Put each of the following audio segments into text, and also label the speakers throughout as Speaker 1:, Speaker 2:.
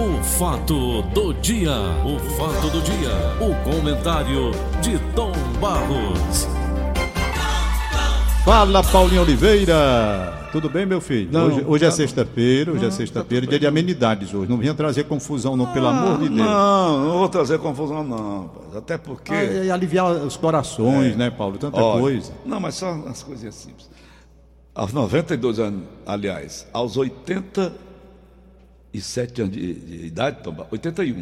Speaker 1: O fato do dia, o fato do dia, o comentário de Tom Barros.
Speaker 2: Fala, Paulinho Oliveira. Tudo bem, meu filho?
Speaker 3: Não,
Speaker 2: hoje, hoje é
Speaker 3: tá-
Speaker 2: sexta-feira, hoje é
Speaker 3: Não,
Speaker 2: sexta-feira,
Speaker 3: tá
Speaker 2: dia de amenidades hoje. Não vinha trazer confusão, não, pelo
Speaker 3: Ah,
Speaker 2: amor de Deus.
Speaker 3: Não, não vou trazer confusão, não. rapaz. Até porque.
Speaker 2: Ah, e aliviar os corações,
Speaker 3: É.
Speaker 2: né, Paulo? Tanta
Speaker 3: Olha,
Speaker 2: coisa.
Speaker 3: Não, mas só umas coisinhas simples. Aos 92 anos, aliás, aos 87 anos de, de idade, Tomba, 81.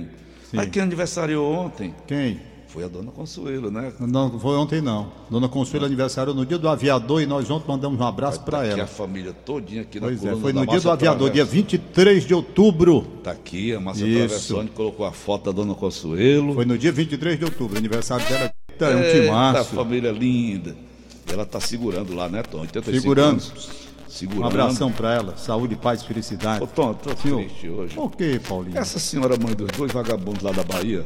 Speaker 2: Sim.
Speaker 3: Aí quem aniversariou ontem
Speaker 2: Quem?
Speaker 3: foi a dona Consuelo, né?
Speaker 2: Não foi ontem, não. Dona Consuelo aniversário no dia do aviador e nós ontem mandamos um abraço para
Speaker 3: Aqui
Speaker 2: ela.
Speaker 3: a família todinha aqui
Speaker 2: Pois
Speaker 3: na
Speaker 2: é, foi no dia do aviador, dia
Speaker 3: Travessa.
Speaker 2: 23 de outubro.
Speaker 3: Tá aqui, a Márcia
Speaker 2: Isso.
Speaker 3: Travessone colocou a foto da dona Consuelo.
Speaker 2: Foi no dia 23 de outubro, aniversário dela. É um
Speaker 3: Eita,
Speaker 2: timaço.
Speaker 3: família linda. Ela tá segurando lá, né, Tom? 85
Speaker 2: Segurando.
Speaker 3: anos. Segurando.
Speaker 2: Um abração para ela. Saúde, paz, felicidade.
Speaker 3: Ô, Tom, tô
Speaker 2: Senhor.
Speaker 3: triste hoje.
Speaker 2: Por que, Paulinho?
Speaker 3: Essa senhora mãe dos dois vagabundos lá da Bahia,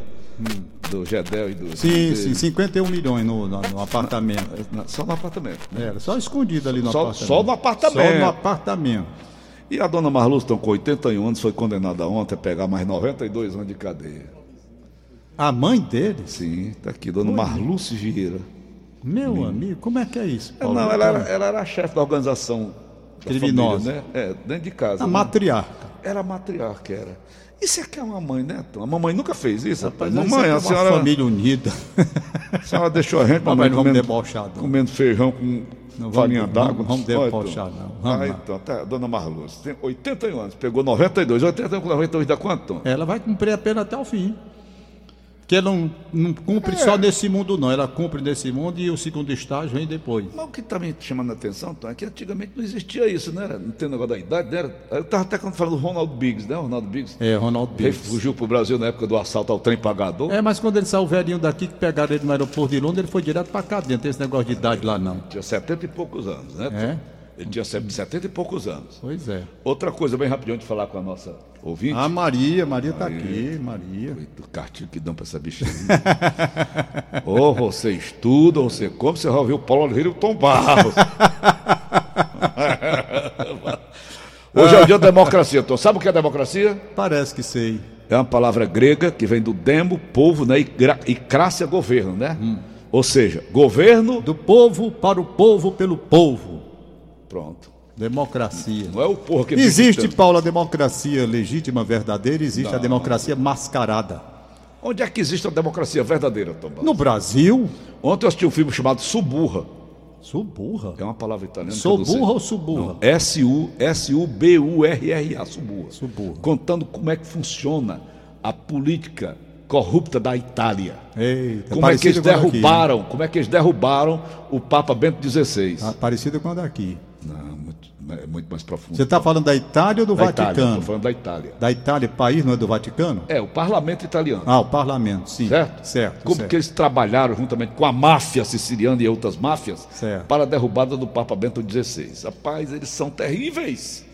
Speaker 3: do Gedel e do.
Speaker 2: Hum. Sim,
Speaker 3: dele,
Speaker 2: sim, 51 milhões no, no- no apartamento.
Speaker 3: na- Só no apartamento. né?
Speaker 2: Era só escondido ali no
Speaker 3: Só-
Speaker 2: apartamento.
Speaker 3: só no apartamento.
Speaker 2: Só no apartamento.
Speaker 3: E a dona Marluz, estão com 81 anos, foi condenada ontem a pegar mais 92 anos de cadeia.
Speaker 2: A mãe deles?
Speaker 3: Sim, tá aqui, dona Marluce Vieira.
Speaker 2: Meu amigo, como é que é isso?
Speaker 3: É,
Speaker 2: Paulo?
Speaker 3: não, ela era, ela era a chefe da organização
Speaker 2: Criminosa.
Speaker 3: família, né? É, dentro de casa.
Speaker 2: A
Speaker 3: né?
Speaker 2: matriarca.
Speaker 3: Era a matriarca, era. Isso aqui é uma mãe, né, Tom? A mamãe nunca fez isso, rapaz.
Speaker 2: Mas
Speaker 3: Mamãe,
Speaker 2: isso é
Speaker 3: a
Speaker 2: uma
Speaker 3: senhora,
Speaker 2: família unida.
Speaker 3: a senhora deixou a gente, mamãe,
Speaker 2: não vamos
Speaker 3: comendo,
Speaker 2: debochar, não.
Speaker 3: comendo feijão com
Speaker 2: Não vamos-
Speaker 3: farinha
Speaker 2: vamos-
Speaker 3: d'água.
Speaker 2: vamos
Speaker 3: Olha,
Speaker 2: debochar, não. Vamos
Speaker 3: Ah, então, tá, dona Marluz, tem 81 anos, pegou 92, 81 com 92 dá quanto, Tom?
Speaker 2: Ela vai cumprir a pena até o fim. Porque ela não, não cumpre
Speaker 3: É.
Speaker 2: só nesse mundo, não. Ela cumpre nesse mundo e o segundo estágio vem depois.
Speaker 3: Mas o que está me chamando a atenção, Tom, é que antigamente não existia isso, né? Era- Não tem negócio da idade, né? Eu estava até falando do Ronaldo Biggs, né? Ronaldo Biggs.
Speaker 2: É, Ronaldo
Speaker 3: Ele
Speaker 2: Biggs.
Speaker 3: fugiu para o Brasil na época do assalto ao trem pagador.
Speaker 2: É, mas quando ele saiu velhinho daqui, que pegaram ele no aeroporto de Londres, ele foi direto pra cá dentro. Tem esse negócio de idade lá, não.
Speaker 3: Tinha 70 e poucos anos, né? Tom?
Speaker 2: É?
Speaker 3: Ele tinha 70 e poucos anos.
Speaker 2: Pois é.
Speaker 3: Outra coisa, bem rapidinho, de falar com a nossa ouvinte.
Speaker 2: A Maria, Maria tá aqui, Maria.
Speaker 3: Do cartinho que dão pra essa bichinha. ou você estuda, ou você come, você vai ouvir o Paulo Oliveira e o Tom Barros. Hoje é o dia da democracia, Tom. Sabe o que é democracia?
Speaker 2: Parece que sei.
Speaker 3: É uma palavra grega que vem do demo, povo, né? E, gra- e crácia, governo, né? Ou seja, governo.
Speaker 2: Do povo para o povo pelo povo.
Speaker 3: Pronto.
Speaker 2: Democracia.
Speaker 3: Não é o porra que
Speaker 2: Existe, Paulo, a democracia legítima, verdadeira, existe a
Speaker 3: Não.
Speaker 2: democracia mascarada.
Speaker 3: Onde é que existe a democracia verdadeira, Tom Barros?
Speaker 2: No Brasil,
Speaker 3: Ontem eu assisti um filme chamado Suburra.
Speaker 2: sou burra.
Speaker 3: É uma palavra italiana. que
Speaker 2: Sou
Speaker 3: eu não sei.
Speaker 2: burra ou sou burra?
Speaker 3: S-U, S-U-B-U-R-R-A, Suburra.
Speaker 2: Suburra.
Speaker 3: Contando como é que funciona a política corrupta da Itália.
Speaker 2: Eita,
Speaker 3: Como é que eles
Speaker 2: parecido com a daqui,
Speaker 3: derrubaram, como é que eles derrubaram o Papa Bento XVI.
Speaker 2: né? Ah, Parecido com a daqui.
Speaker 3: Muito, é muito mais profundo.
Speaker 2: Você está falando da Itália ou do
Speaker 3: da
Speaker 2: Vaticano?
Speaker 3: estou falando da Itália.
Speaker 2: Da Itália, país, não é do Vaticano?
Speaker 3: É, o parlamento italiano.
Speaker 2: Ah, o parlamento, sim.
Speaker 3: Certo?
Speaker 2: Certo.
Speaker 3: Como
Speaker 2: certo.
Speaker 3: que eles trabalharam juntamente com a máfia siciliana e outras máfias
Speaker 2: Certo.
Speaker 3: para a derrubada do Papa Bento XVI. Rapaz, eles são terríveis,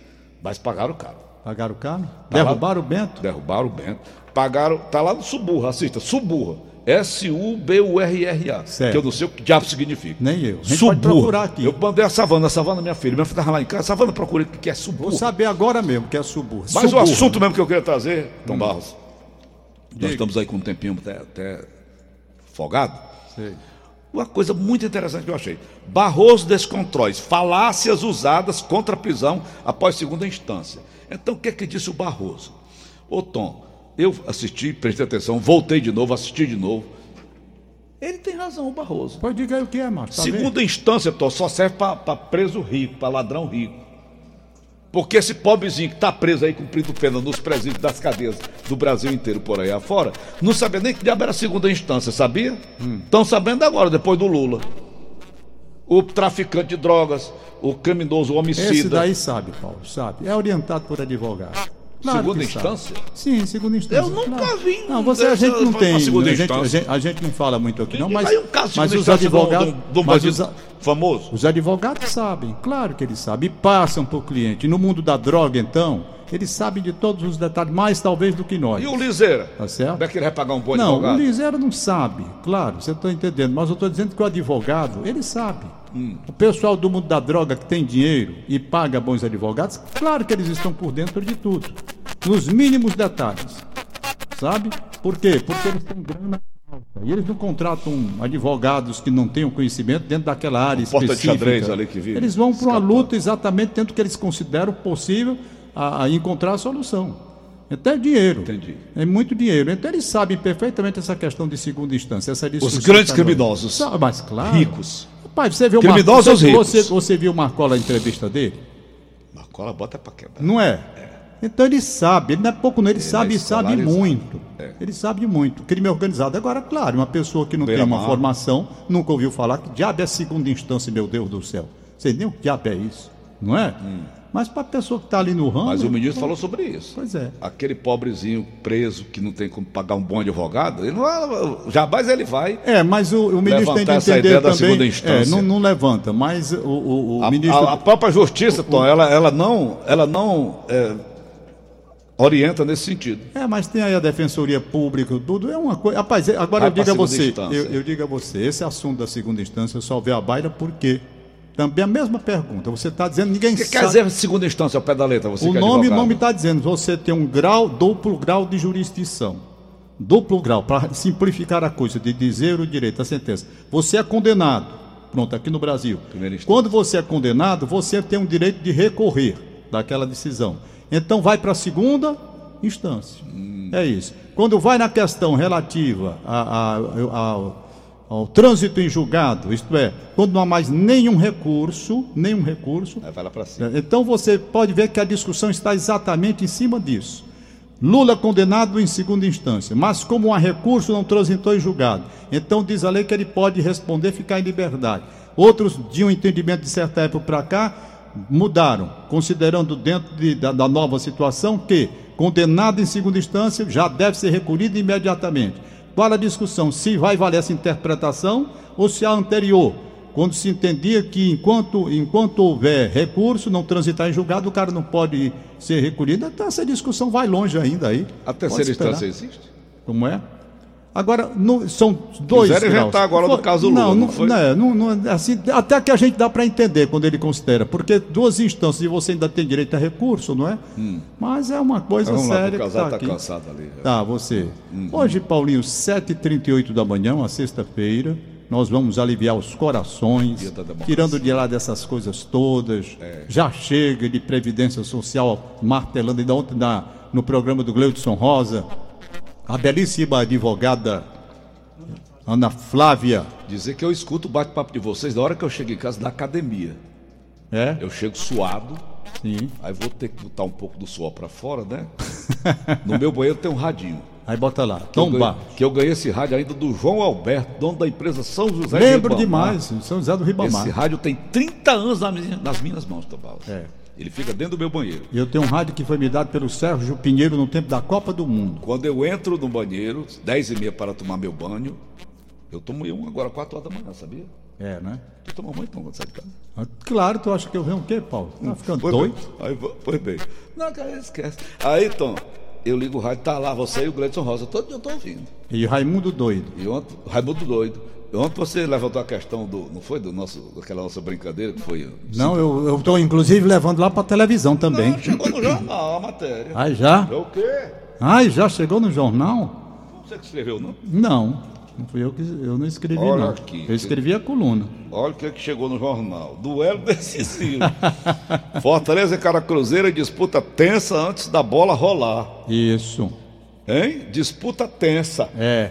Speaker 3: mas pagaram caro.
Speaker 2: Pagaram o carro?
Speaker 3: Tá lá-
Speaker 2: Derrubaram o Bento?
Speaker 3: Derrubaram o Bento. Pagaram, tá lá no Suburra, assista, Suburra. S-U-B-U-R-R-A. Que eu não sei o que diabo significa.
Speaker 2: Nem eu.
Speaker 3: Suburra.
Speaker 2: pode procurar aqui.
Speaker 3: Eu mandei a Savana, a Savana, minha filha. Minha filha estava lá em casa. Savana, procura o que é
Speaker 2: Vou
Speaker 3: Suburra.
Speaker 2: saber agora mesmo que é suburra.
Speaker 3: Mas o assunto mesmo que eu queria trazer, Tom
Speaker 2: Hum.
Speaker 3: Barros. Nós estamos aí com um tempinho até, até folgado.
Speaker 2: Sei.
Speaker 3: Uma coisa muito interessante que eu achei. Barroso descontrói falácias usadas contra a prisão após segunda instância. Então, o que é que disse o Barroso? Ô Tom, eu assisti, prestei atenção, voltei de novo, assisti de novo. Ele tem razão, o Barroso.
Speaker 2: Pode dizer aí o que é, Marcos. Tá vendo?
Speaker 3: Segunda instância, Tom, só serve para preso rico, para ladrão rico. Porque esse pobrezinho que está preso aí cumprindo pena nos presídios das cadeias do Brasil inteiro por aí afora, não sabia nem que diabo era a segunda instância, sabia? Estão sabendo agora, depois do Lula. O traficante de drogas, o criminoso, o homicida.
Speaker 2: Esse daí sabe, Paulo, sabe. É orientado por advogado.
Speaker 3: Segunda
Speaker 2: que sabe.
Speaker 3: instância?
Speaker 2: Sim, segunda instância.
Speaker 3: Eu nunca
Speaker 2: claro.
Speaker 3: vi
Speaker 2: Não, você a gente não tem.
Speaker 3: segunda
Speaker 2: a, gente, a,
Speaker 3: instância.
Speaker 2: gente, a gente não fala muito aqui, não, mas,
Speaker 3: Aí um
Speaker 2: mas
Speaker 3: segunda
Speaker 2: os advogados.
Speaker 3: de um
Speaker 2: mas os,
Speaker 3: famoso.
Speaker 2: os advogados sabem, claro que eles sabem. E passam para o cliente. E no mundo da droga, então, eles sabem de todos os detalhes, mais talvez do que nós.
Speaker 3: E o Liseira?
Speaker 2: Tá certo?
Speaker 3: Como é que ele vai pagar um bom
Speaker 2: Não,
Speaker 3: advogado?
Speaker 2: o Liseiro não sabe, claro, você está entendendo, mas eu estou dizendo que o advogado, ele sabe.
Speaker 3: Hum.
Speaker 2: O pessoal do mundo da droga que tem dinheiro e paga bons advogados, claro que eles estão por dentro de tudo. Nos mínimos detalhes. Sabe? Por quê? Porque eles têm grana alta. E eles não contratam advogados que não tenham conhecimento dentro daquela área
Speaker 3: porta
Speaker 2: específica.
Speaker 3: de xadrez ali que vive.
Speaker 2: Eles vão para uma luta exatamente dentro do que eles consideram possível a, a encontrar a solução. É dinheiro.
Speaker 3: Entendi.
Speaker 2: É muito dinheiro. Então eles sabem perfeitamente essa questão de segunda instância. Essa discussão
Speaker 3: grandes criminosos.
Speaker 2: Sabe, Mas claro.
Speaker 3: Ricos.
Speaker 2: Rapaz, você viu o
Speaker 3: Criminosos
Speaker 2: Marco-
Speaker 3: ou
Speaker 2: você,
Speaker 3: ricos?
Speaker 2: você, você viu o Marcola a entrevista dele?
Speaker 3: Marcola bota pra quebrar.
Speaker 2: Não é? Então ele sabe, ele não é pouco não, ele, sabe
Speaker 3: é
Speaker 2: e sabe
Speaker 3: escolarizado.
Speaker 2: muito.
Speaker 3: É.
Speaker 2: Ele sabe muito. Crime organizado. Agora, claro, uma pessoa que não tem uma formação, nunca ouviu falar que diabo é segunda instância, meu Deus do céu. Sei nem o que diabo é isso, não é? Mas para a pessoa que está ali no ramo.
Speaker 3: Mas o ministro falou sobre isso.
Speaker 2: Pois é.
Speaker 3: Aquele pobrezinho preso que não tem como pagar um bom advogado, ele não vai, jamais ele vai.
Speaker 2: É, mas o, o ministro tem de entender também. é, não, não levanta, mas o, o, o
Speaker 3: A,
Speaker 2: ministro.
Speaker 3: a- a própria justiça, Tom, ela, ela não, ela não é, orienta nesse sentido.
Speaker 2: É, mas tem aí a defensoria pública, tudo. É uma coisa. Rapaz, é- agora
Speaker 3: Vai
Speaker 2: eu digo a você, eu, eu digo a você, esse assunto da segunda instância só vê a baila porque também a mesma pergunta. Você está dizendo, ninguém
Speaker 3: O que
Speaker 2: sabe.
Speaker 3: quer dizer segunda instância ao pé da letra? Você
Speaker 2: o
Speaker 3: é
Speaker 2: nome, o
Speaker 3: advogado?
Speaker 2: nome está dizendo, você tem um grau, duplo grau de jurisdição. Duplo grau, para simplificar a coisa, de dizer o direito, a sentença. Você é condenado. Pronto, aqui no Brasil. Quando você é condenado, você tem o direito de recorrer daquela decisão. Então vai para a segunda instância.
Speaker 3: Hum.
Speaker 2: É isso. Quando vai na questão relativa a- a- ao, ao trânsito em julgado, isto é, quando não há mais nenhum recurso, nenhum recurso,
Speaker 3: Aí vai lá pra cima.
Speaker 2: então você pode ver que a discussão está exatamente em cima disso. Lula condenado em segunda instância, mas como há recurso não transitou em julgado. Então diz a lei que ele pode responder, ficar em liberdade. Outros de um entendimento de certa época para cá mudaram, considerando dentro de- da, da nova situação que condenado em segunda instância já deve ser recolhido imediatamente. Qual a discussão? Se vai valer essa interpretação ou se a anterior, quando se entendia que enquanto, enquanto houver recurso, não transitar em julgado, o cara não pode ser recolhido. Então essa discussão vai longe ainda aí.
Speaker 3: A terceira instância existe?
Speaker 2: Como é? Agora, no- são dois
Speaker 3: Quiseram inventar agora do caso Lula,
Speaker 2: não,
Speaker 3: não foi?
Speaker 2: não, não, assim, até que a gente dá para entender quando ele considera, porque duas instâncias e você ainda tem direito a recurso, não é? Mas é uma coisa
Speaker 3: Hum. vamos lá,
Speaker 2: séria
Speaker 3: porque o casal
Speaker 2: está
Speaker 3: tá
Speaker 2: aqui.
Speaker 3: cansado ali.
Speaker 2: Tá, você.
Speaker 3: Uhum.
Speaker 2: Hoje, Paulinho, 7h38 da manhã, uma sexta-feira, nós vamos aliviar os corações, tirando de lá dessas coisas todas.
Speaker 3: É.
Speaker 2: Já chega de Previdência Social martelando, ainda ontem na, no programa do Gleudson Rosa, a belíssima advogada Ana Flávia.
Speaker 3: Dizer que eu escuto o bate-papo de vocês da hora que eu chego em casa da academia.
Speaker 2: É?
Speaker 3: Eu chego suado,
Speaker 2: Sim.
Speaker 3: aí vou ter que botar um pouco do suor pra fora, né? No meu banheiro tem um radinho.
Speaker 2: Aí bota lá,
Speaker 3: Que eu,
Speaker 2: Tom
Speaker 3: ganhei,
Speaker 2: Bar.
Speaker 3: que eu ganhei esse rádio ainda do João Alberto, dono da empresa São José
Speaker 2: Lembro
Speaker 3: Ribamar.
Speaker 2: demais, São José do Ribamar.
Speaker 3: Esse rádio tem 30 anos nas minhas, mãos, Tobal.
Speaker 2: É.
Speaker 3: Ele fica dentro do meu banheiro.
Speaker 2: Eu tenho um rádio que foi me dado pelo Sérgio Pinheiro no tempo da Copa do Mundo.
Speaker 3: Quando eu entro no banheiro, 10 e meia para tomar meu banho, eu tomo um agora 4 horas da manhã, sabia?
Speaker 2: É, né?
Speaker 3: Tu toma muito então quando sai de casa?
Speaker 2: Ah, Claro, tu acha que eu venho o quê, Paulo? Tá ficando
Speaker 3: Pois
Speaker 2: doido?
Speaker 3: bem. Aí, pois bem. Não, cara, esquece. Aí, Tom, eu ligo o rádio, tá lá, você e o Gleidson Rosa. Todo dia eu tô ouvindo.
Speaker 2: E Raimundo doido.
Speaker 3: E ontem, Raimundo doido. Ontem você levantou a questão do. Não foi? Do nosso, daquela nossa brincadeira que foi.
Speaker 2: Não, eu, eu tô inclusive levando lá pra televisão também.
Speaker 3: Não, chegou no jornal a matéria.
Speaker 2: Ai, já?
Speaker 3: É o quê?
Speaker 2: Ai, já chegou no jornal?
Speaker 3: Você que escreveu, não?
Speaker 2: Não. Não fui eu que eu não escrevi,
Speaker 3: Olha
Speaker 2: não.
Speaker 3: aqui.
Speaker 2: Eu escrevi a coluna.
Speaker 3: Olha o que, é que chegou no jornal. Duelo decisivo. Fortaleza e Cara Cruzeiro disputa tensa antes da bola rolar.
Speaker 2: Isso.
Speaker 3: Hein? Disputa tensa.
Speaker 2: É.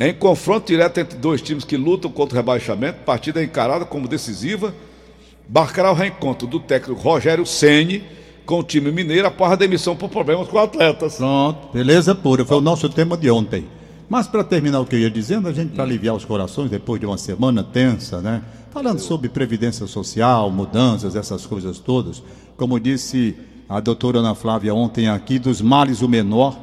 Speaker 3: Em confronto direto entre dois times que lutam contra o rebaixamento, partida encarada como decisiva, marcará o reencontro do técnico Rogério Ceni com o time mineiro após a demissão por problemas com atletas.
Speaker 2: Pronto. Beleza pura. Foi o nosso tema de ontem. Mas para terminar o que eu ia dizendo, a gente para aliviar os corações depois de uma semana tensa, né? Falando sobre previdência social, mudanças, essas coisas todas. Como disse a doutora Ana Flávia ontem aqui, dos males o menor,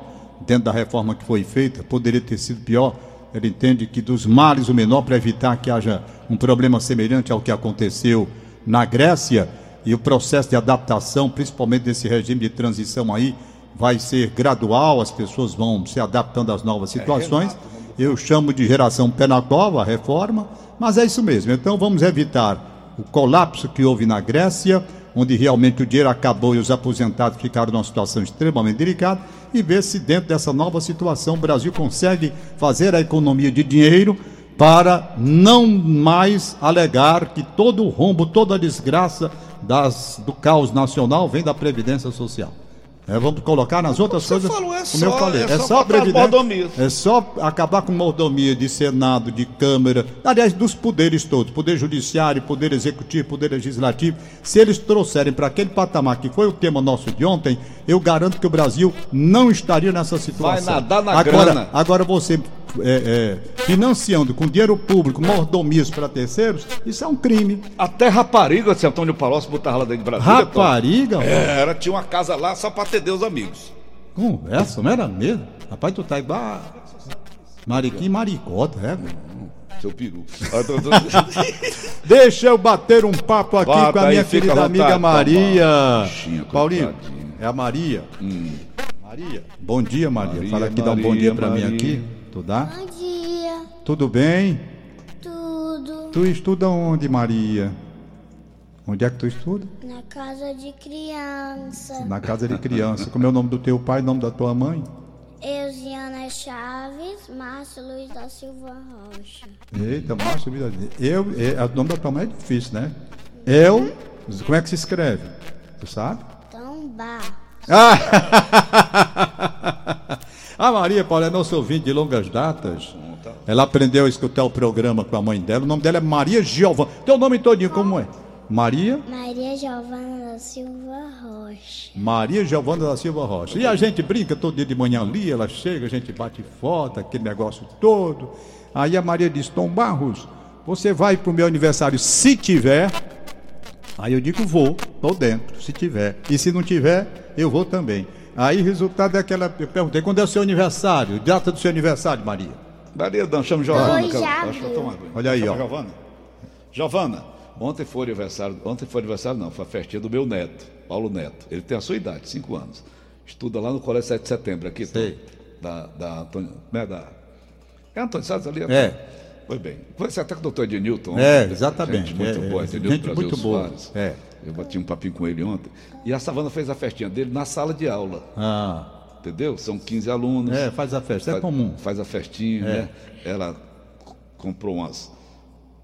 Speaker 2: dentro da reforma que foi feita, poderia ter sido pior. Ele entende que dos males o menor para evitar que haja um problema semelhante ao que aconteceu na Grécia e o processo de adaptação, principalmente desse regime de transição aí, vai ser gradual, as pessoas vão se adaptando às novas situações. Eu chamo de geração pé na cova, a reforma, mas é isso mesmo. Então vamos evitar o colapso que houve na Grécia, onde realmente o dinheiro acabou e os aposentados ficaram numa situação extremamente delicada, e ver se dentro dessa nova situação o Brasil consegue fazer a economia de dinheiro para não mais alegar que todo o rombo, toda a desgraça das, do caos nacional vem da Previdência Social. É, vamos colocar nas outras
Speaker 3: Você
Speaker 2: coisas.
Speaker 3: falou, é
Speaker 2: como
Speaker 3: só-
Speaker 2: eu falei,
Speaker 3: é
Speaker 2: é
Speaker 3: só
Speaker 2: só,
Speaker 3: mordomias.
Speaker 2: É só acabar com mordomia de Senado, de Câmara, aliás, dos poderes todos, Poder Judiciário, Poder Executivo, Poder Legislativo. Se eles trouxerem para aquele patamar que foi o tema nosso de ontem, eu garanto que o Brasil não estaria nessa situação.
Speaker 3: nadar na
Speaker 2: agora,
Speaker 3: grana.
Speaker 2: Agora você é, é, financiando com dinheiro público mordomias para terceiros, isso é um crime.
Speaker 3: Até rapariga de Antônio Palocci botava lá dentro de Brasília. Tom.
Speaker 2: Rapariga.
Speaker 3: É, Era, tinha uma casa lá só pra atender os amigos.
Speaker 2: conversa, não era mesmo? Rapaz, tu tá igual. a e maricota, é?
Speaker 3: Seu peru.
Speaker 2: Deixa eu bater um papo aqui
Speaker 3: Bata
Speaker 2: com a minha querida amiga Maria.
Speaker 3: Toma. Bichinha,
Speaker 2: Paulinho, é a Maria. Maria. Bom dia, Maria.
Speaker 3: Maria,
Speaker 2: Fala aqui, dá um bom
Speaker 3: Maria,
Speaker 2: dia pra mim
Speaker 3: Maria.
Speaker 2: aqui. Tu dá?
Speaker 4: Bom dia,
Speaker 2: Tudo bem?
Speaker 4: tudo
Speaker 2: Tu estuda onde, Maria? Onde é que tu estuda?
Speaker 4: na casa de criança.
Speaker 2: Na casa de criança. Como é o nome do teu pai, nome da tua mãe?
Speaker 4: Eusiana Chaves, Márcio Luiz da Silva Rocha.
Speaker 2: Eita, Márcio Vida. Eu, é, o nome da tua mãe é difícil, né? Eu. Como é que se escreve? Tu sabe?
Speaker 4: Então, Bar.
Speaker 2: A Maria Paula é nossa ouvinte de longas datas. Ela aprendeu a escutar o programa com a mãe dela. O nome dela é Maria Giovana. Teu nome todinho como é? Maria?
Speaker 4: Maria Giovana da Silva Rocha.
Speaker 2: Maria Giovana da Silva Rocha. E a gente brinca todo dia de manhã ali, ela chega, a gente bate foto, aquele negócio todo. Aí a Maria diz, Tom Barros, você vai pro meu aniversário se tiver? Aí eu digo, vou, tô dentro, se tiver. E se não tiver, eu vou também. Aí resultado é aquela. Eu perguntei, quando é o seu aniversário? Data do seu aniversário, Maria?
Speaker 3: Maria, não, chama Giovana. Eu-
Speaker 4: de
Speaker 3: acho que eu água.
Speaker 2: Olha aí,
Speaker 3: Chama
Speaker 2: ó.
Speaker 3: Giovana. Giovana, ontem foi aniversário, ontem foi aniversário não, foi a festinha do meu neto, Paulo Neto. Ele tem a sua idade, 5 anos. Estuda lá no Colégio 7 de Setembro, aqui, Tom.
Speaker 2: Sei.
Speaker 3: Da, da Antônio, né, da... É Antônio Salles ali?
Speaker 2: É.
Speaker 3: Foi bem. Conheci até com o doutor Ednilton.
Speaker 2: É,
Speaker 3: ontem.
Speaker 2: exatamente.
Speaker 3: Gente muito
Speaker 2: É,
Speaker 3: boa,
Speaker 2: é,
Speaker 3: Ednilton
Speaker 2: gente muito boa.
Speaker 3: Soares.
Speaker 2: É.
Speaker 3: Eu bati um papinho com ele ontem. E a Savana fez a festinha dele na sala de aula.
Speaker 2: Ah,
Speaker 3: Entendeu? São 15 alunos.
Speaker 2: é, faz a festa, é
Speaker 3: Faz-
Speaker 2: comum.
Speaker 3: Faz a festinha, né? Ela comprou umas.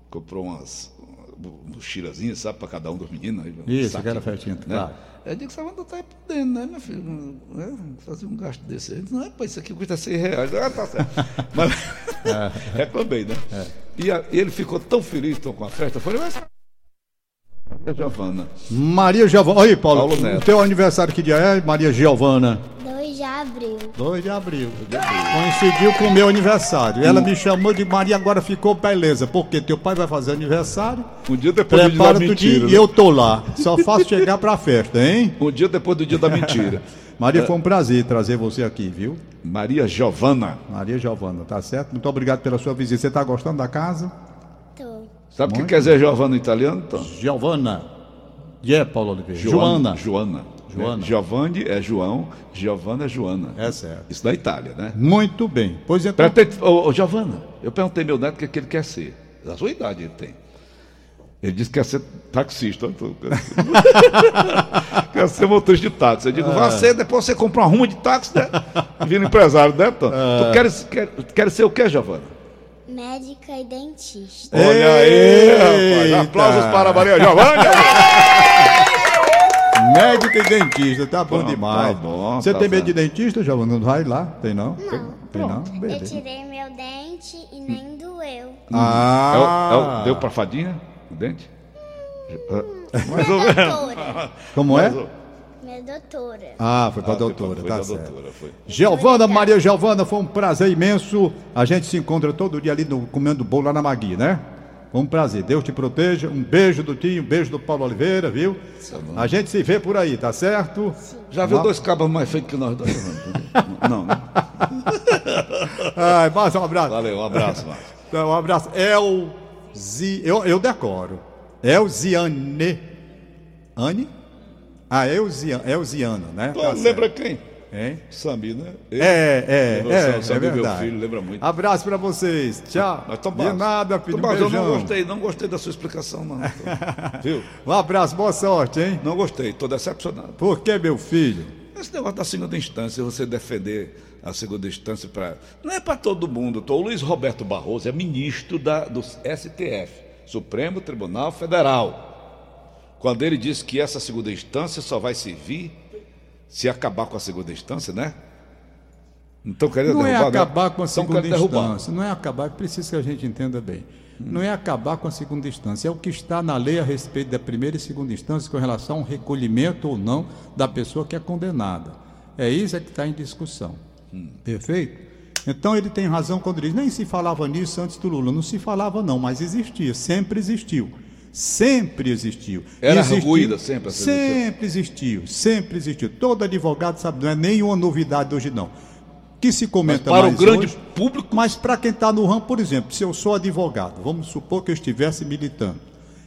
Speaker 3: Comprou umas mochilazinhas, sabe, para cada um dos meninos. aí, um
Speaker 2: Isso,
Speaker 3: saquinho,
Speaker 2: aquela festinha, claro.
Speaker 3: Eu digo que você vai estar podendo, né, meu filho? É, fazer um gasto desse aí. Não é, pô, isso aqui custa 100 reais. Ah, tá certo. Mas reclamei, né? E, a- e ele ficou tão feliz tão com a festa. Eu falei, mas. Giovana.
Speaker 2: Maria Giovana. Aí, Paulo,
Speaker 3: Paulo Neto.
Speaker 2: o teu aniversário que dia é? Maria Giovana.
Speaker 4: 2 de abril.
Speaker 2: 2 de abril. Coincidiu com o meu aniversário. Ela me chamou de Maria, agora ficou beleza. Porque teu pai vai fazer aniversário.
Speaker 3: Um dia depois do dia da mentira. né?
Speaker 2: E eu tô lá. Só faço chegar pra festa, hein?
Speaker 3: Um dia depois do dia da mentira.
Speaker 2: Maria, foi um prazer trazer você aqui, viu?
Speaker 3: Maria Giovana.
Speaker 2: Maria Giovana, tá certo? Muito obrigado pela sua visita. Você tá gostando da casa?
Speaker 3: Sabe o que quer dizer Giovana em italiano? Então?
Speaker 2: Giovana. E é, Paulo Oliveira? Joana.
Speaker 3: Joana.
Speaker 2: Joana.
Speaker 3: É, Giovanni é João, Giovana é Joana.
Speaker 2: É certo.
Speaker 3: Isso da Itália, né?
Speaker 2: Muito bem. Pois então.
Speaker 3: Perguntei, ô, ô, Giovana, eu perguntei meu neto o que, é que ele quer ser. Da sua idade ele tem. Ele disse que quer ser taxista. Quer, ser... ser motorista de táxi. Eu digo,
Speaker 2: Ah.
Speaker 3: você, depois você compra uma ruma de táxi, né? Vira empresário, né, Tom?
Speaker 2: Ah.
Speaker 3: Tu queres, quer, quer ser o quê, Giovana?
Speaker 4: Médica e dentista.
Speaker 3: Olha aí, rapaz. Aplausos para a Maria Giovana.
Speaker 2: Médico e dentista, tá bom
Speaker 3: Tá,
Speaker 2: demais.
Speaker 3: tá bom,
Speaker 2: Você
Speaker 3: tá
Speaker 2: tem medo de dentista, Giovana? Não vai lá? Tem não?
Speaker 4: Não.
Speaker 2: Tem não?
Speaker 4: Eu tirei meu dente e nem doeu.
Speaker 2: Ah,
Speaker 3: É o- é o- deu pra fadinha o dente? Mais ou menos.
Speaker 2: como é?
Speaker 4: Doutora.
Speaker 2: Ah, foi pra
Speaker 3: Ah, foi
Speaker 2: doutora,
Speaker 3: pra- foi
Speaker 2: tá certo.
Speaker 3: doutora, foi.
Speaker 2: Giovana, Maria Giovana, foi um prazer imenso. A gente se encontra todo dia ali no, comendo bolo lá na Magui, né? Foi um prazer. Deus te proteja. Um beijo do tio, um beijo do Paulo Oliveira, viu? A gente se vê por aí, tá certo?
Speaker 3: Já viu dois cabos mais feitos que nós dois? Não, né?
Speaker 2: Ai, mais um abraço.
Speaker 3: Valeu, um abraço, Márcio.
Speaker 2: Então, um abraço. Elzi... Eu, eu decoro. Elziane. Anne? Ah, Elziana, Elziana né? Tá certo.
Speaker 3: lembra quem?
Speaker 2: Hein?
Speaker 3: Sambi, né?
Speaker 2: É, é, é, é
Speaker 3: meu
Speaker 2: verdade.
Speaker 3: filho, lembra muito.
Speaker 2: Abraço pra vocês. Tchau.
Speaker 3: Mas, Tom
Speaker 2: De nada, filho.
Speaker 3: Tom
Speaker 2: Um
Speaker 3: Barros, eu
Speaker 2: beijão.
Speaker 3: não gostei, não gostei da sua explicação, não. Viu?
Speaker 2: Um abraço, boa sorte, hein?
Speaker 3: Não gostei, estou decepcionado.
Speaker 2: Por que, meu filho?
Speaker 3: Esse negócio da segunda instância, você defender a segunda instância para. Não é para todo mundo. Tô, o Luiz Roberto Barroso é ministro da, do STF, Supremo Tribunal Federal. Quando ele disse que essa segunda instância só vai servir se acabar com a segunda instância, né? Então querendo
Speaker 2: Não é
Speaker 3: derrubar, né?
Speaker 2: acabar com a
Speaker 3: Então
Speaker 2: segunda
Speaker 3: derrubar.
Speaker 2: instância. Não é acabar, precisa que a gente entenda bem. Não é acabar com a segunda instância, é o que está na lei a respeito da primeira e segunda instância com relação ao recolhimento ou não da pessoa que é condenada. É isso é que está em discussão. Perfeito? Então ele tem razão quando diz, nem se falava nisso antes do Lula. Não se falava não, mas existia, sempre existiu. Sempre existiu.
Speaker 3: Era
Speaker 2: Existiu-
Speaker 3: arguída sempre
Speaker 2: Sempre existiu, sempre existiu. Todo advogado sabe, não é nenhuma novidade hoje não. Que se
Speaker 3: Mas
Speaker 2: comenta
Speaker 3: para o grande
Speaker 2: hoje,
Speaker 3: público,
Speaker 2: mas para quem está no ramo, por exemplo, se eu sou advogado, vamos supor que eu estivesse militando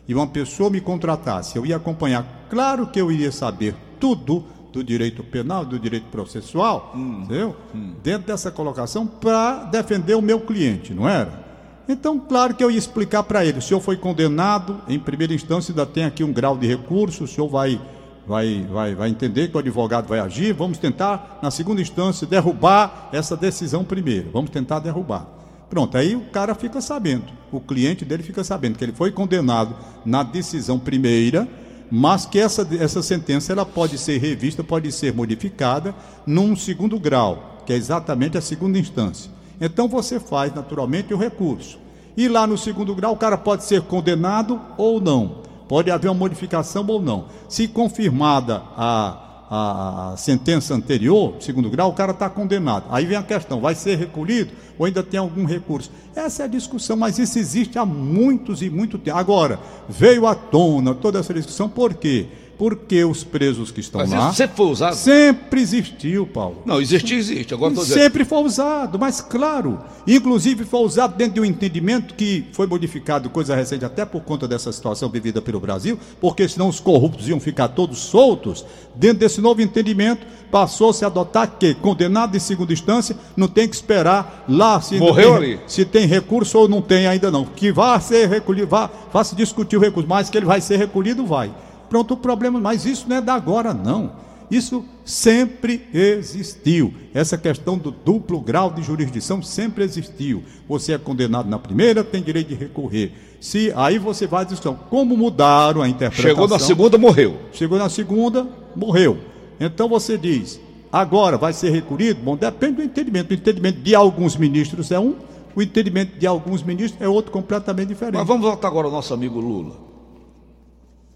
Speaker 2: e uma pessoa me contratasse, eu ia acompanhar. Claro que eu iria saber tudo do direito penal, do direito processual, entendeu? Dentro dessa colocação para defender o meu cliente, não era? Então, claro que eu ia explicar para ele: o senhor foi condenado, em primeira instância ainda tem aqui um grau de recurso, o senhor vai vai, vai, vai entender que o advogado vai agir. Vamos tentar, na segunda instância, derrubar essa decisão primeiro. Vamos tentar derrubar. Pronto, aí o cara fica sabendo, o cliente dele fica sabendo que ele foi condenado na decisão primeira, mas que essa, essa sentença ela pode ser revista, pode ser modificada num segundo grau, que é exatamente a segunda instância. Então você faz naturalmente o recurso. E lá no segundo grau o cara pode ser condenado ou não. Pode haver uma modificação ou não. Se confirmada a, a, sentença anterior, segundo grau, o cara está condenado. Aí vem a questão: vai ser recolhido ou ainda tem algum recurso? Essa é a discussão, mas isso existe há muitos e muito tempo. Agora, veio à tona toda essa discussão, por quê? Porque os presos que estão
Speaker 3: mas
Speaker 2: lá.
Speaker 3: sempre foi usado.
Speaker 2: Sempre existiu, Paulo.
Speaker 3: Não, existe, existe. Agora.
Speaker 2: Sempre foi usado, mas claro, inclusive foi usado dentro de um entendimento que foi modificado, coisa recente, até por conta dessa situação vivida pelo Brasil, porque senão os corruptos iam ficar todos soltos. Dentro desse novo entendimento, passou-se a adotar que condenado em segunda instância não tem que esperar lá se,
Speaker 3: Morreu
Speaker 2: tem,
Speaker 3: ali.
Speaker 2: se tem recurso ou não tem ainda não. Que vá ser recolhido, vá, vá se discutir o recurso, mas que ele vai ser recolhido, vai. Pronto, o problema, mas isso não é da agora, não. Isso sempre existiu. Essa questão do duplo grau de jurisdição sempre existiu. Você é condenado na primeira, tem direito de recorrer. Se aí você vai à discussão, como mudaram a interpretação?
Speaker 3: Chegou na segunda, morreu.
Speaker 2: Chegou na segunda, morreu. Então você diz, agora vai ser recolhido? Bom, depende do entendimento. O entendimento de alguns ministros é um, o entendimento de alguns ministros é outro completamente diferente.
Speaker 3: Mas vamos voltar agora ao nosso amigo Lula.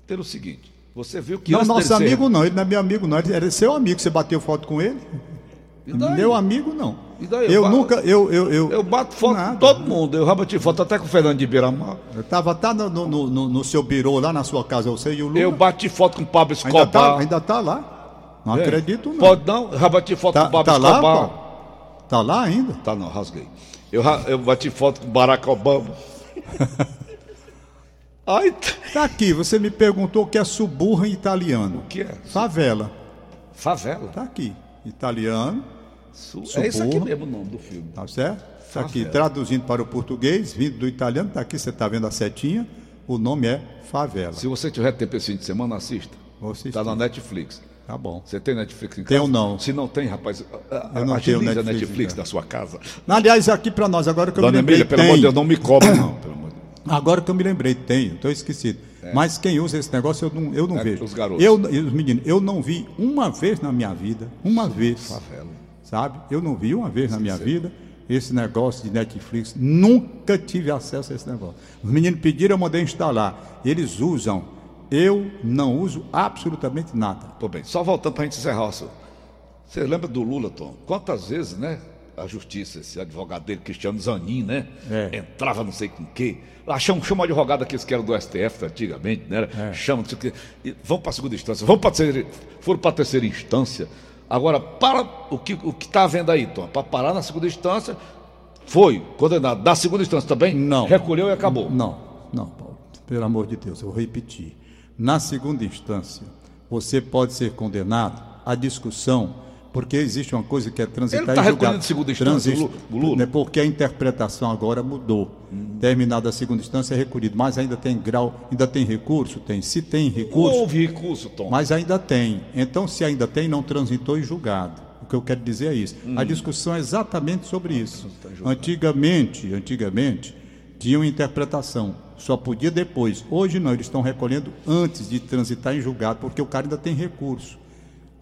Speaker 3: Pelo seguinte, você viu que
Speaker 2: não, nosso
Speaker 3: dele ser-
Speaker 2: amigo não, ele não é meu amigo não, ele era seu amigo, você bateu foto com ele? Meu amigo não.
Speaker 3: Daí?
Speaker 2: Eu
Speaker 3: Ba-
Speaker 2: nunca, eu, eu, eu,
Speaker 3: Eu bato foto
Speaker 2: Nada.
Speaker 3: com todo mundo. Eu já bati foto até com o Fernando de Beiramar.
Speaker 2: eu tava tá no, no, no, no seu birô lá na sua casa, você e o Lula.
Speaker 3: Eu bati foto com o Pablo
Speaker 2: ainda, tá,
Speaker 3: Escobar.
Speaker 2: ainda tá lá. Não
Speaker 3: É.
Speaker 2: acredito não.
Speaker 3: Pode não? Eu já bati foto com
Speaker 2: Tá,
Speaker 3: o Pablo
Speaker 2: tá lá,
Speaker 3: Escobar.
Speaker 2: Paulo? Tá lá ainda?
Speaker 3: Tá não, rasguei. Eu, eu bati foto com o Barack Obama. Ai, t-
Speaker 2: Tá aqui, você me perguntou o que é suburra em italiano.
Speaker 3: o que é?
Speaker 2: Favela.
Speaker 3: Favela.
Speaker 2: Tá aqui. Italiano,
Speaker 3: Su- É isso aqui mesmo o nome do filme.
Speaker 2: tá certo? Tá aqui, traduzindo para o português, vindo do italiano, tá aqui, você tá vendo a setinha. O nome é Favela.
Speaker 3: Se você tiver tempo esse fim de semana, assista.
Speaker 2: Vou assistir.
Speaker 3: Tá na Netflix.
Speaker 2: Tá bom.
Speaker 3: Você tem Netflix em casa?
Speaker 2: Tenho não.
Speaker 3: Se não tem, rapaz, a- a-
Speaker 2: Eu não tenho
Speaker 3: a
Speaker 2: Netflix,
Speaker 3: Netflix
Speaker 2: então.
Speaker 3: da sua casa.
Speaker 2: Aliás, aqui para nós, agora que eu
Speaker 3: Dona
Speaker 2: me lembrei,
Speaker 3: Emília, pelo amor de Deus, não me cobra, não. Pelo.
Speaker 2: Agora que eu me lembrei, tenho, estou esquecido. Mas quem usa esse negócio eu não, eu não
Speaker 3: É,
Speaker 2: vejo.
Speaker 3: os garotos.
Speaker 2: Eu, os meninos, eu não vi uma vez na minha vida, uma vez,
Speaker 3: Favela.
Speaker 2: sabe? Eu não vi uma vez na minha vida esse negócio de Netflix. Nunca tive acesso a esse negócio. Os meninos pediram, eu mandei instalar. Eles usam. Eu não uso absolutamente nada.
Speaker 3: Tô bem. Só voltando para a gente encerrar. Você lembra do Lula, Tom? Quantas vezes, né? A justiça, esse advogado dele, Cristiano Zanin, né?
Speaker 2: É.
Speaker 3: Entrava não sei com o quê. Lá chama, chama de advogado aqueles que eram do STF antigamente, né?
Speaker 2: É.
Speaker 3: Chama, não sei o quê. E vão para a segunda instância, vão para a terceira, foram para a terceira instância. Agora, para o que o que está havendo aí, Tom? Para parar na segunda instância, foi condenado. Da segunda instância também?
Speaker 2: Não.
Speaker 3: Recolheu e acabou.
Speaker 2: Não, não, Paulo. Pelo amor de Deus, eu vou repetir. Na segunda instância, você pode ser condenado. A discussão Porque existe uma coisa que é transitar
Speaker 3: Ele tá
Speaker 2: julgado.
Speaker 3: recolhendo segunda instância, o Lu- o Lula?
Speaker 2: né, Porque a interpretação agora mudou. Terminada a segunda instância é recolhido, mas ainda tem grau, ainda tem recurso? Tem. Se tem
Speaker 3: Não
Speaker 2: recurso,
Speaker 3: houve recurso, Tom.
Speaker 2: mas ainda tem. Então, se ainda tem, não transitou em julgado. O que eu quero dizer é isso. A discussão é exatamente sobre isso. Antigamente, antigamente, tinha uma interpretação. Só podia depois. Hoje não, eles estão recolhendo antes de transitar em julgado, porque o cara ainda tem recurso.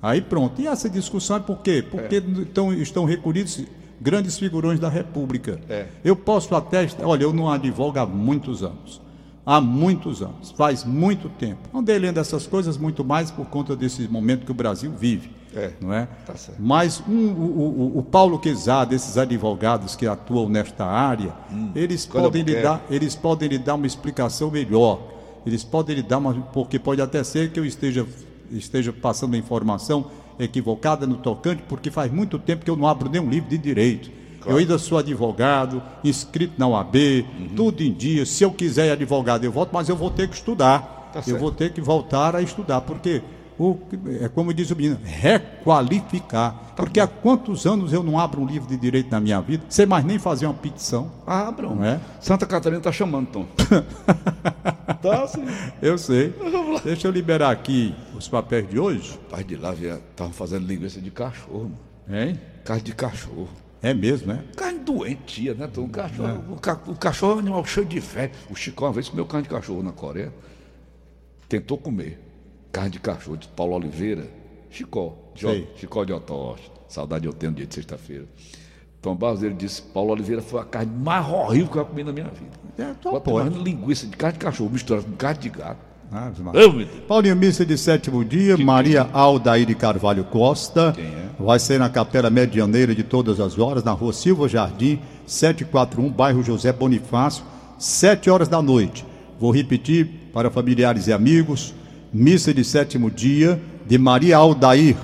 Speaker 2: Aí pronto. E essa discussão é por quê? Porque estão, estão recolhidos grandes figurões da República.
Speaker 3: É.
Speaker 2: Eu posso até. Olha, eu não advogo há muitos anos. Há muitos anos. Faz muito tempo. Andei lendo essas coisas muito mais por conta desse momento que o Brasil vive.
Speaker 3: É.
Speaker 2: Não é?
Speaker 3: Tá.
Speaker 2: Mas um, o, o, o Paulo Quezada, esses advogados que atuam nesta área, eles,
Speaker 3: Coisa
Speaker 2: podem lhe dar, eles podem lhe dar uma explicação melhor. Eles podem lhe dar uma. Porque pode até ser que eu esteja, esteja passando a informação equivocada no tocante, porque faz muito tempo que eu não abro nenhum livro de direito. Eu ainda sou advogado, inscrito na UAB,
Speaker 3: Uhum.
Speaker 2: tudo em dia. Se eu quiser advogado, eu volto, mas eu vou ter que estudar.
Speaker 3: Tá
Speaker 2: eu vou ter que voltar a estudar, porque o, é como diz o menino, requalificar.
Speaker 3: Tá
Speaker 2: porque há quantos anos eu não abro um livro de direito na minha vida, sem mais nem fazer uma petição?
Speaker 3: Ah, Abrão.
Speaker 2: Não é?
Speaker 3: Santa Catarina tá chamando, Tom. tá sim.
Speaker 2: Eu sei. Deixa eu liberar aqui os papéis de hoje.
Speaker 3: Pai de lá estavam fazendo linguiça de cachorro, mano.
Speaker 2: Hein?
Speaker 3: Carne de cachorro.
Speaker 2: É mesmo, né?
Speaker 3: Carne doentia, né, Tom? O cachorro, o, ca- o cachorro é um animal cheio de fé. O Chico uma vez comeu carne de cachorro na Coreia. Tentou comer carne de cachorro de Paulo Oliveira. Chicó. de Chicó de Otoche. Saudade eu tenho dia de sexta-feira. Tom Barros, ele disse, Paulo Oliveira foi a carne mais horrível que eu comi na minha vida.
Speaker 2: É, tô
Speaker 3: Bota mais linguiça de carne de cachorro misturada com carne de gato. Deus.
Speaker 2: Paulinho Missa de sétimo dia, Maria Aldair de Carvalho Costa.
Speaker 3: Quem é?
Speaker 2: Vai ser na Capela Medianeira de todas as horas, na rua Silva Jardim, 741, bairro José Bonifácio, 7 horas da noite. Vou repetir para familiares e amigos: missa de sétimo dia de Maria Aldair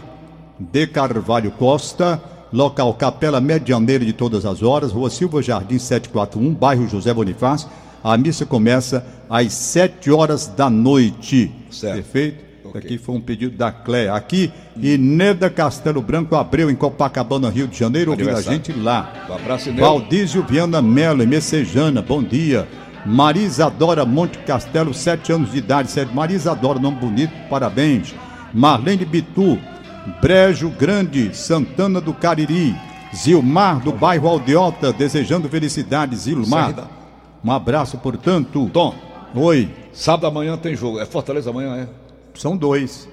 Speaker 2: de Carvalho Costa, local Capela Medianeira de todas as horas, rua Silva Jardim 741, bairro José Bonifácio. A missa começa às 7 horas da noite.
Speaker 3: Certo.
Speaker 2: Perfeito?
Speaker 3: Ok.
Speaker 2: Aqui foi um pedido da Cléia. Aqui, Ineda Castelo Branco Abreu, em Copacabana, Rio de Janeiro, ouvindo a gente lá.
Speaker 3: Um abraço.
Speaker 2: Valdísio Viana Melo, em Messejana, bom dia. Marisadora Monte Castelo, 7 anos de idade, sério. Marisadora, nome bonito, parabéns. Marlene Bitu, Brejo Grande, Santana do Cariri. Zilmar, do bairro Aldeota, desejando felicidades, Zilmar. Um abraço, portanto.
Speaker 3: Tom,
Speaker 2: Oi,
Speaker 3: sábado amanhã tem jogo. É Fortaleza amanhã, é?
Speaker 2: são dois.